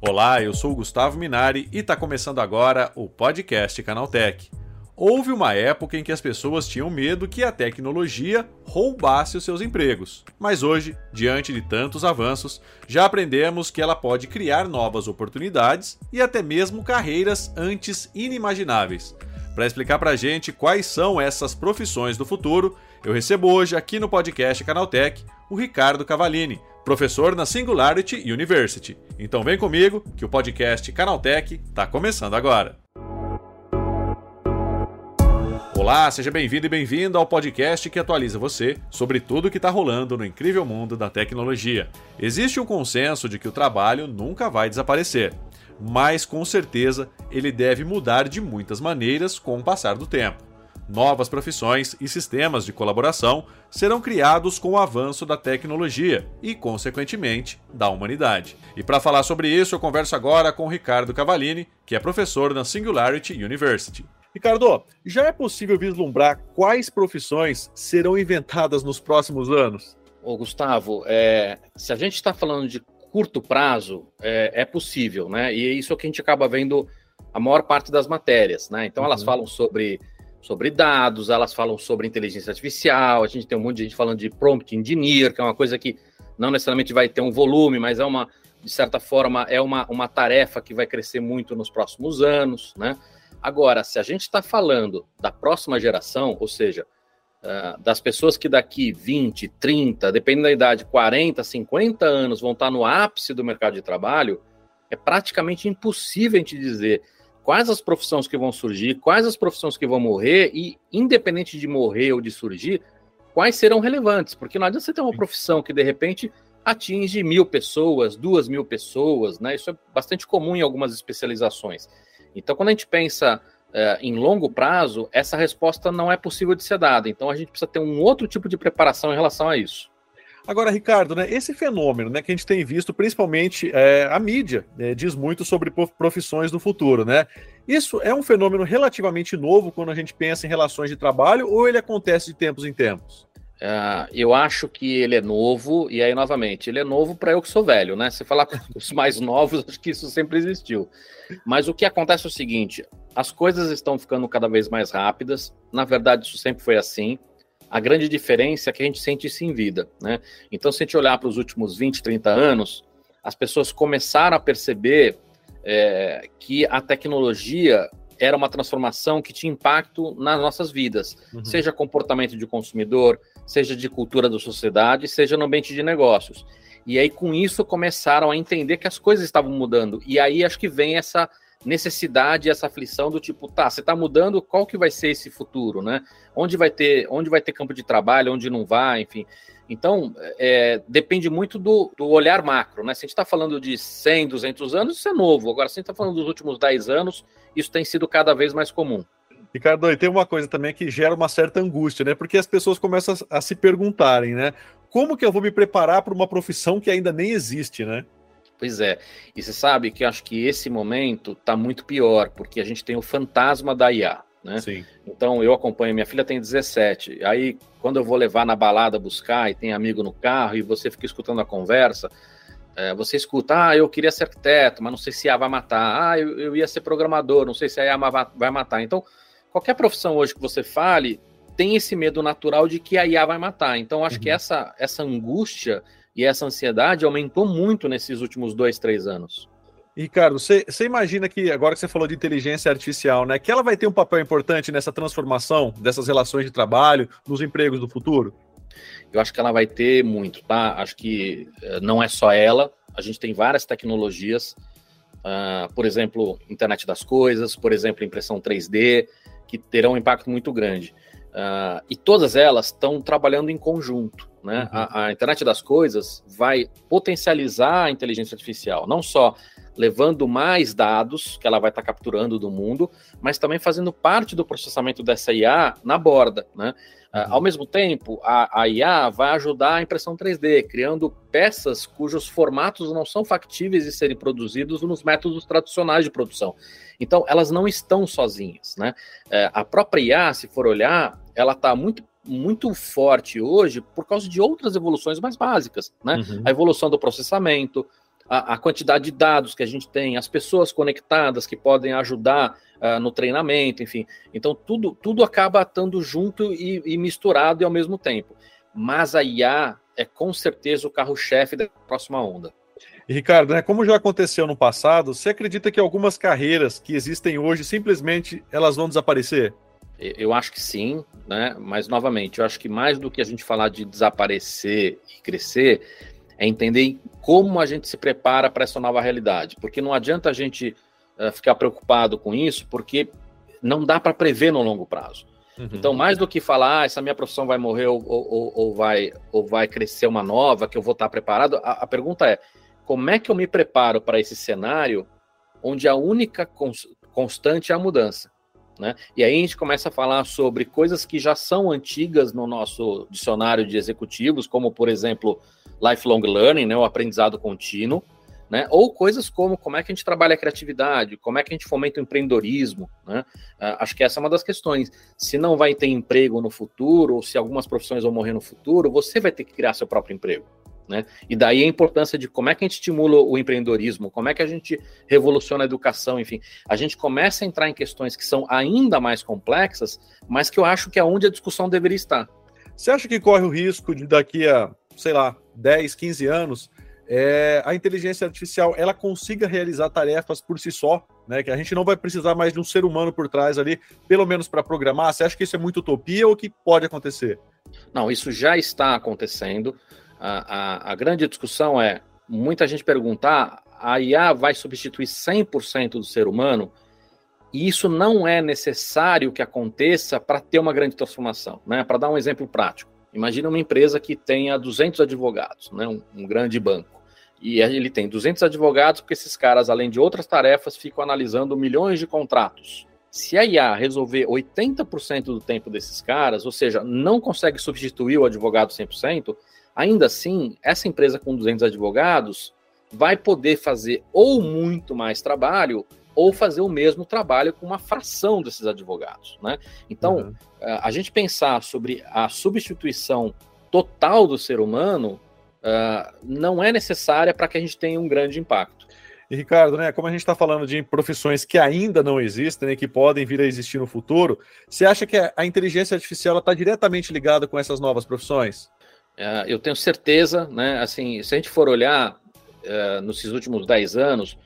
Olá, eu sou o Gustavo Minari e está começando agora o podcast Canaltech. Houve uma época em que as pessoas tinham medo que a tecnologia roubasse os seus empregos. Mas hoje, diante de tantos avanços, já aprendemos que ela pode criar novas oportunidades e até mesmo carreiras antes inimagináveis. Para explicar para a gente quais são essas profissões do futuro, eu recebo hoje aqui no podcast Canaltech o Ricardo Cavalini, professor na Singularity University. Então vem comigo que o podcast Canaltech está começando agora. Olá, seja bem-vindo e bem-vinda ao podcast que atualiza você sobre tudo o que está rolando no incrível mundo da tecnologia. Existe um consenso de que o trabalho nunca vai desaparecer, mas com certeza ele deve mudar de muitas maneiras com o passar do tempo. Novas profissões e sistemas de colaboração serão criados com o avanço da tecnologia e, consequentemente, da humanidade. E para falar sobre isso, eu converso agora com Ricardo Cavalini, que é professor na Singularity University. Ricardo, já é possível vislumbrar quais profissões serão inventadas nos próximos anos? Ô, Gustavo, é, se a gente está falando de curto prazo, é, é, possível, né? E é isso que a gente acaba vendo a maior parte das matérias, né? Então, uhum. elas falam sobre, sobre dados, elas falam sobre inteligência artificial, a gente tem um monte de gente falando de prompt engineer, que é uma coisa que não necessariamente vai ter um volume, mas é uma, de certa forma, é uma, uma tarefa que vai crescer muito nos próximos anos, né? Agora, se a gente está falando da próxima geração, ou seja, uh, das pessoas que daqui 20, 30, dependendo da idade, 40, 50 anos vão estar tá no ápice do mercado de trabalho, é praticamente impossível a gente dizer quais as profissões que vão surgir, quais as profissões que vão morrer e, independente de morrer ou de surgir, quais serão relevantes, porque não adianta você ter uma profissão que de repente atinge mil pessoas, duas mil pessoas, né? Isso é bastante comum em algumas especializações. Então, quando a gente pensa uh, em longo prazo, essa resposta não é possível de ser dada. Então, a gente precisa ter um outro tipo de preparação em relação a isso. Agora, Ricardo, né, esse fenômeno né, que a gente tem visto, principalmente é, a mídia, né, diz muito sobre profissões do futuro, né? Isso é um fenômeno relativamente novo quando a gente pensa em relações de trabalho ou ele acontece de tempos em tempos? Uh, eu acho que ele é novo, e aí, novamente, ele é novo para eu que sou velho, né? Se falar com os mais novos, acho que isso sempre existiu. Mas o que acontece é o seguinte: as coisas estão ficando cada vez mais rápidas, na verdade, isso sempre foi assim. A grande diferença é que a gente sente isso em vida, né? Então, se a gente olhar para os últimos 20, 30 anos, as pessoas começaram a perceber é, que a tecnologia era uma transformação que tinha impacto nas nossas vidas, uhum. seja comportamento de consumidor, seja de cultura da sociedade, seja no ambiente de negócios. E aí, com isso, começaram a entender que as coisas estavam mudando. E aí acho que vem essa necessidade, essa aflição do tipo, tá, você está mudando, qual que vai ser esse futuro, né? Onde vai ter, onde vai ter campo de trabalho, onde não vai, enfim. Então, é, depende muito do, do, olhar macro, né? Se a gente está falando de 100, 200 anos, isso é novo. Agora, se a gente está falando dos últimos 10 anos, isso tem sido cada vez mais comum. Ricardo, e tem uma coisa também que gera uma certa angústia, né? Porque as pessoas começam a, a se perguntarem, né? Como que eu vou me preparar para uma profissão que ainda nem existe, né? Pois é. E você sabe que eu acho que esse momento está muito pior, porque a gente tem o fantasma da IA. Né? Sim. Então eu acompanho, minha filha tem 17. Aí, quando eu vou levar na balada buscar e tem amigo no carro e você fica escutando a conversa, é, você escuta, ah, eu queria ser arquiteto, mas não sei se a IA vai matar. Ah, eu, eu ia ser programador, não sei se a IA vai matar. Então, qualquer profissão hoje que você fale tem esse medo natural de que a IA vai matar. Então, acho uhum. que essa, essa angústia e essa ansiedade aumentou muito nesses últimos dois, três anos. Ricardo, você imagina que, agora que você falou de inteligência artificial, né, que ela vai ter um papel importante nessa transformação dessas relações de trabalho, nos empregos do futuro? Eu acho que ela vai ter muito, tá? Acho que eh, não é só ela, a gente tem várias tecnologias, uh, por exemplo, internet das coisas, por exemplo, impressão 3D, que terão um impacto muito grande. Uh, e todas elas estão trabalhando em conjunto. Né? Uhum. A, a internet das coisas vai potencializar a inteligência artificial, não só levando mais dados que ela vai estar tá capturando do mundo, mas também fazendo parte do processamento dessa IA na borda, né? Uh, ao mesmo tempo, a, a, IA vai ajudar a impressão 3D, criando peças cujos formatos não são factíveis de serem produzidos nos métodos tradicionais de produção. Então, elas não estão sozinhas, né? Uh, a própria IA, se for olhar, ela está muito muito forte hoje por causa de outras evoluções mais básicas, né? Uhum. A evolução do processamento, a, a, quantidade de dados que a gente tem, as pessoas conectadas que podem ajudar uh, no treinamento, enfim. Então, tudo, tudo acaba estando junto e, e misturado e ao mesmo tempo. Mas a IA é com certeza o carro-chefe da próxima onda. E Ricardo, né, como já aconteceu no passado, você acredita que algumas carreiras que existem hoje simplesmente elas vão desaparecer? Eu acho que sim, né? Mas novamente, eu acho que mais do que a gente falar de desaparecer e crescer, é entender como a gente se prepara para essa nova realidade. Porque não adianta a gente uh, ficar preocupado com isso, porque não dá para prever no longo prazo. Uhum. Então, mais do que falar, ah, essa minha profissão vai morrer ou, ou, ou, vai, ou vai crescer uma nova, que eu vou estar preparado, a, a pergunta é: como é que eu me preparo para esse cenário onde a única constante é a mudança? Né? E aí a gente começa a falar sobre coisas que já são antigas no nosso dicionário de executivos, como, por exemplo, lifelong learning, né, o aprendizado contínuo, né? Ou coisas como como é que a gente trabalha a criatividade, como é que a gente fomenta o empreendedorismo, né? Uh, acho que essa é uma das questões. Se não vai ter emprego no futuro, ou se algumas profissões vão morrer no futuro, você vai ter que criar seu próprio emprego. Né? E daí a importância de como é que a gente estimula o empreendedorismo, como é que a gente revoluciona a educação, enfim. A gente começa a entrar em questões que são ainda mais complexas, mas que eu acho que é onde a discussão deveria estar. Você acha que corre o risco de daqui a, sei lá, 10, 15 anos, é, a inteligência artificial ela consiga realizar tarefas por si só, né? Que a gente não vai precisar mais de um ser humano por trás ali, pelo menos para programar. Você acha que isso é muito utopia ou que pode acontecer? Não, isso já está acontecendo. A, a, a grande discussão é: muita gente perguntar, ah, a IA vai substituir 100% do ser humano? E isso não é necessário que aconteça para ter uma grande transformação. Né? Para dar um exemplo prático, imagine uma empresa que tenha 200 advogados, né? um, um grande banco. E ele tem 200 advogados, porque esses caras, além de outras tarefas, ficam analisando milhões de contratos. Se a IA resolver 80% do tempo desses caras, ou seja, não consegue substituir o advogado 100%, Ainda assim, essa empresa com 200 advogados vai poder fazer ou muito mais trabalho ou fazer o mesmo trabalho com uma fração desses advogados, né? Então, uhum. a gente pensar sobre a substituição total do ser humano uh, não é necessária para que a gente tenha um grande impacto. E Ricardo, né, como a gente está falando de profissões que ainda não existem, né, que podem vir a existir no futuro, você acha que a inteligência artificial está diretamente ligada com essas novas profissões? Uh, eu tenho certeza, né? Assim, se a gente for olhar uh, nesses últimos 10 anos,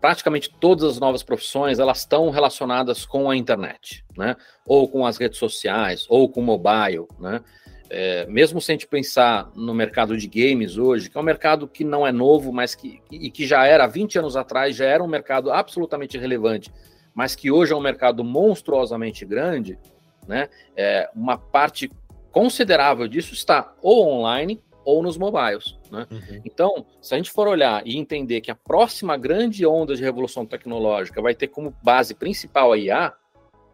praticamente todas as novas profissões elas estão relacionadas com a internet, né? Ou com as redes sociais, ou com o mobile, né? É, mesmo se a gente pensar no mercado de games hoje, que é um mercado que não é novo, mas que, e que já era 20 anos atrás, já era um mercado absolutamente relevante, mas que hoje é um mercado monstruosamente grande, né? É, uma parte considerável disso está ou online ou nos mobiles. Né? Uhum. Então, se a gente for olhar e entender que a próxima grande onda de revolução tecnológica vai ter como base principal a IA,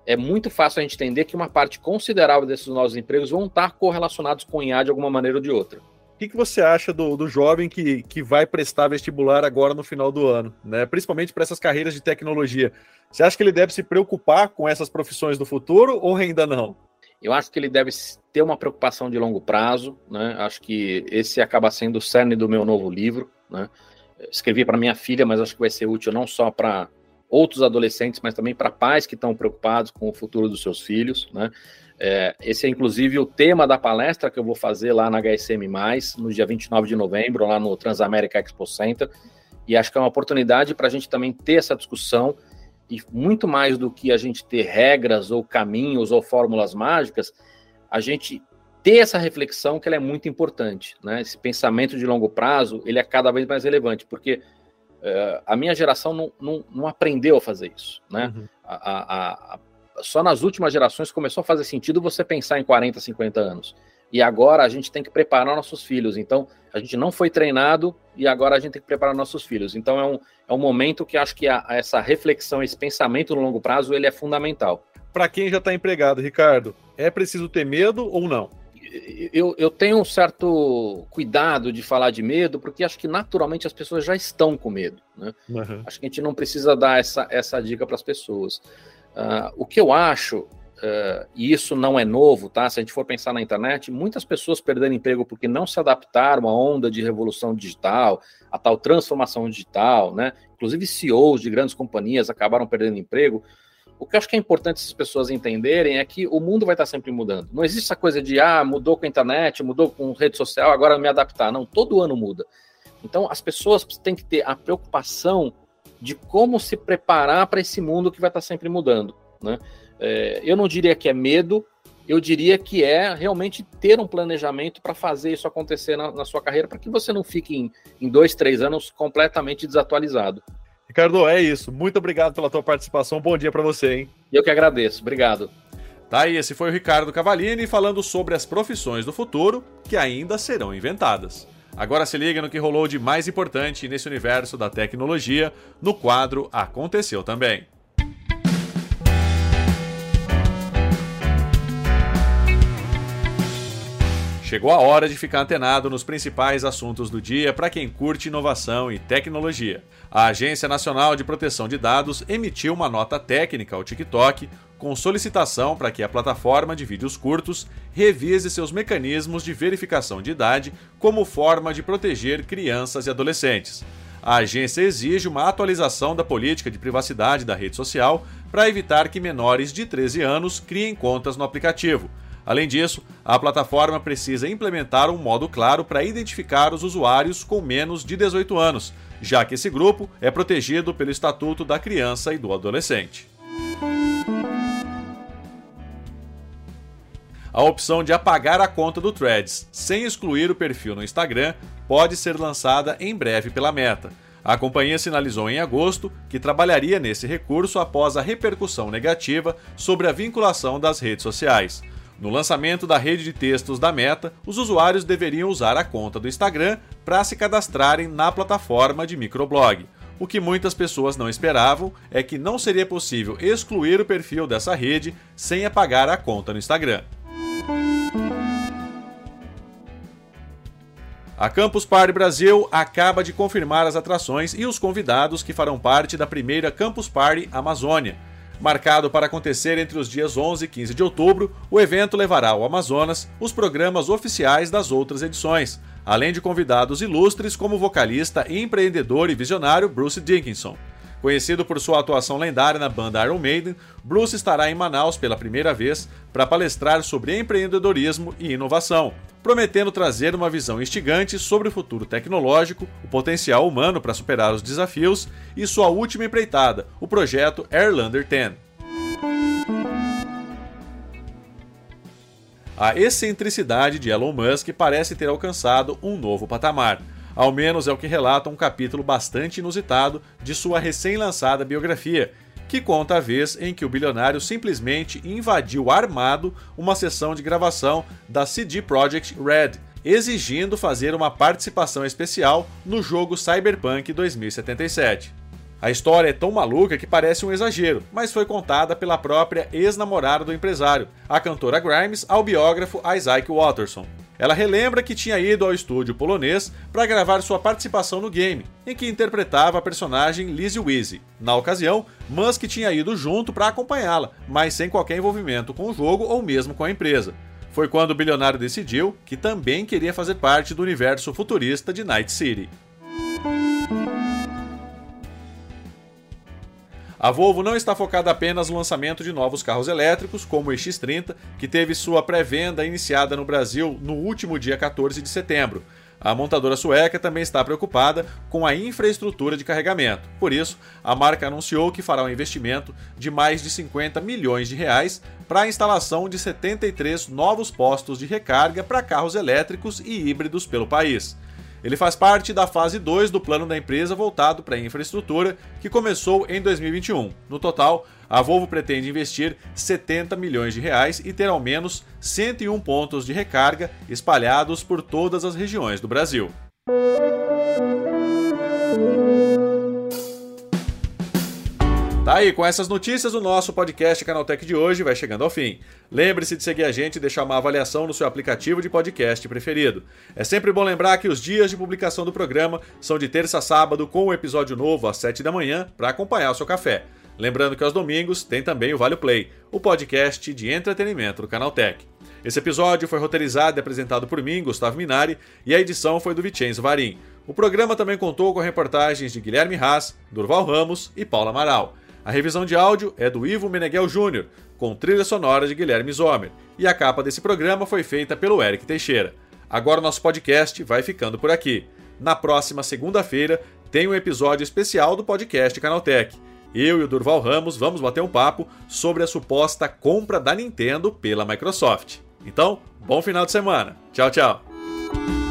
é muito fácil a gente entender que uma parte considerável desses novos empregos vão estar correlacionados com IA de alguma maneira ou de outra. O que, que você acha do, do jovem que, que vai prestar vestibular agora no final do ano, né? principalmente para essas carreiras de tecnologia? Você acha que ele deve se preocupar com essas profissões do futuro ou ainda não? Eu acho que ele deve ter uma preocupação de longo prazo, né? Acho que esse acaba sendo o cerne do meu novo livro, né? Escrevi para minha filha, mas acho que vai ser útil não só para outros adolescentes, mas também para pais que estão preocupados com o futuro dos seus filhos, né? É, esse é inclusive o tema da palestra que eu vou fazer lá na HSM+, no dia 29 de novembro, lá no Transamérica Expo Center, e acho que é uma oportunidade para a gente também ter essa discussão e muito mais do que a gente ter regras ou caminhos ou fórmulas mágicas, a gente ter essa reflexão que ela é muito importante, né? Esse pensamento de longo prazo, ele é cada vez mais relevante, porque uh, a minha geração não, não, não, aprendeu a fazer isso, né? Uhum. A, a, a, só nas últimas gerações começou a fazer sentido você pensar em 40, 50 anos. E agora a gente tem que preparar nossos filhos. Então, a gente não foi treinado e agora a gente tem que preparar nossos filhos. Então, é um, é um momento que acho que a, essa reflexão, esse pensamento no longo prazo, ele é fundamental. Para quem já está empregado, Ricardo, é preciso ter medo ou não? Eu, eu tenho um certo cuidado de falar de medo, porque acho que naturalmente as pessoas já estão com medo. Né? Uhum. Acho que a gente não precisa dar essa, essa dica para as pessoas. Uh, o que eu acho uh, e isso não é novo, tá? Se a gente for pensar na internet, muitas pessoas perderam emprego porque não se adaptaram à onda de revolução digital, a tal transformação digital, né? Inclusive CEOs de grandes companhias acabaram perdendo emprego. O que eu acho que é importante essas pessoas entenderem é que o mundo vai estar sempre mudando. Não existe essa coisa de, ah, mudou com a internet, mudou com rede social, agora me adaptar. Não, todo ano muda. Então, as pessoas têm que ter a preocupação de como se preparar para esse mundo que vai estar sempre mudando. Né? É, eu não diria que é medo, eu diria que é realmente ter um planejamento para fazer isso acontecer na, na sua carreira, para que você não fique em, em dois, três anos completamente desatualizado. Ricardo, é isso. Muito obrigado pela tua participação. Bom dia para você, hein? Eu que agradeço. Obrigado. Tá aí, esse foi o Ricardo Cavalini falando sobre as profissões do futuro que ainda serão inventadas. Agora se liga no que rolou de mais importante nesse universo da tecnologia no quadro Aconteceu Também. Chegou a hora de ficar antenado nos principais assuntos do dia para quem curte inovação e tecnologia. A Agência Nacional de Proteção de Dados emitiu uma nota técnica ao TikTok com solicitação para que a plataforma de vídeos curtos revise seus mecanismos de verificação de idade como forma de proteger crianças e adolescentes. A agência exige uma atualização da política de privacidade da rede social para evitar que menores de 13 anos criem contas no aplicativo Além disso, a plataforma precisa implementar um modo claro para identificar os usuários com menos de 18 anos, já que esse grupo é protegido pelo Estatuto da Criança e do Adolescente. A opção de apagar a conta do Threads sem excluir o perfil no Instagram pode ser lançada em breve pela Meta. A companhia sinalizou em agosto que trabalharia nesse recurso após a repercussão negativa sobre a vinculação das redes sociais. No lançamento da rede de textos da Meta, os usuários deveriam usar a conta do Instagram para se cadastrarem na plataforma de microblog. O que muitas pessoas não esperavam é que não seria possível excluir o perfil dessa rede sem apagar a conta no Instagram. A Campus Party Brasil acaba de confirmar as atrações e os convidados que farão parte da primeira Campus Party Amazônia. Marcado para acontecer entre os dias 11 e 15 de outubro, o evento levará ao Amazonas os programas oficiais das outras edições, além de convidados ilustres como o vocalista, empreendedor e visionário Bruce Dickinson. Conhecido por sua atuação lendária na banda Iron Maiden, Bruce estará em Manaus pela primeira vez para palestrar sobre empreendedorismo e inovação, prometendo trazer uma visão instigante sobre o futuro tecnológico, o potencial humano para superar os desafios e sua última empreitada, o projeto Airlander 10. A excentricidade de Elon Musk parece ter alcançado um novo patamar. Ao menos é o que relata um capítulo bastante inusitado de sua recém-lançada biografia, que conta a vez em que o bilionário simplesmente invadiu armado uma sessão de gravação da CD Projekt Red, exigindo fazer uma participação especial no jogo Cyberpunk 2077. A história é tão maluca que parece um exagero, mas foi contada pela própria ex-namorada do empresário, a cantora Grimes, ao biógrafo Isaac Watterson. Ela relembra que tinha ido ao estúdio polonês para gravar sua participação no game, em que interpretava a personagem Lizzie Weezy. Na ocasião, Musk tinha ido junto para acompanhá-la, mas sem qualquer envolvimento com o jogo ou mesmo com a empresa. Foi quando o bilionário decidiu que também queria fazer parte do universo futurista de Night City. A Volvo não está focada apenas no lançamento de novos carros elétricos, como o X30, que teve sua pré-venda iniciada no Brasil no último dia 14 de setembro. A montadora sueca também está preocupada com a infraestrutura de carregamento. Por isso, a marca anunciou que fará um investimento de mais de 50 milhões de reais para a instalação de 73 novos postos de recarga para carros elétricos e híbridos pelo país. Ele faz parte da fase 2 do plano da empresa voltado para a infraestrutura, que começou em 2021. No total, a Volvo pretende investir 70 milhões de reais e ter ao menos 101 pontos de recarga espalhados por todas as regiões do Brasil. Tá aí, com essas notícias, o nosso podcast Canaltech de hoje vai chegando ao fim. Lembre-se de seguir a gente e deixar uma avaliação no seu aplicativo de podcast preferido. É sempre bom lembrar que os dias de publicação do programa são de terça a sábado, com um episódio novo às 7 da manhã, para acompanhar o seu café. Lembrando que aos domingos tem também o Vale Play, o podcast de entretenimento do Canaltech. Esse episódio foi roteirizado e apresentado por mim, Gustavo Minari, e a edição foi do Vicenzo Varim. O programa também contou com reportagens de Guilherme Haas, Durval Ramos e Paula Amaral. A revisão de áudio é do Ivo Meneghel Júnior, com trilha sonora de Guilherme Zomer, e a capa desse programa foi feita pelo Eric Teixeira. Agora o nosso podcast vai ficando por aqui. Na próxima segunda-feira tem um episódio especial do podcast Canaltech. Eu e o Durval Ramos vamos bater um papo sobre a suposta compra da Nintendo pela Microsoft. Então, bom final de semana. Tchau, tchau.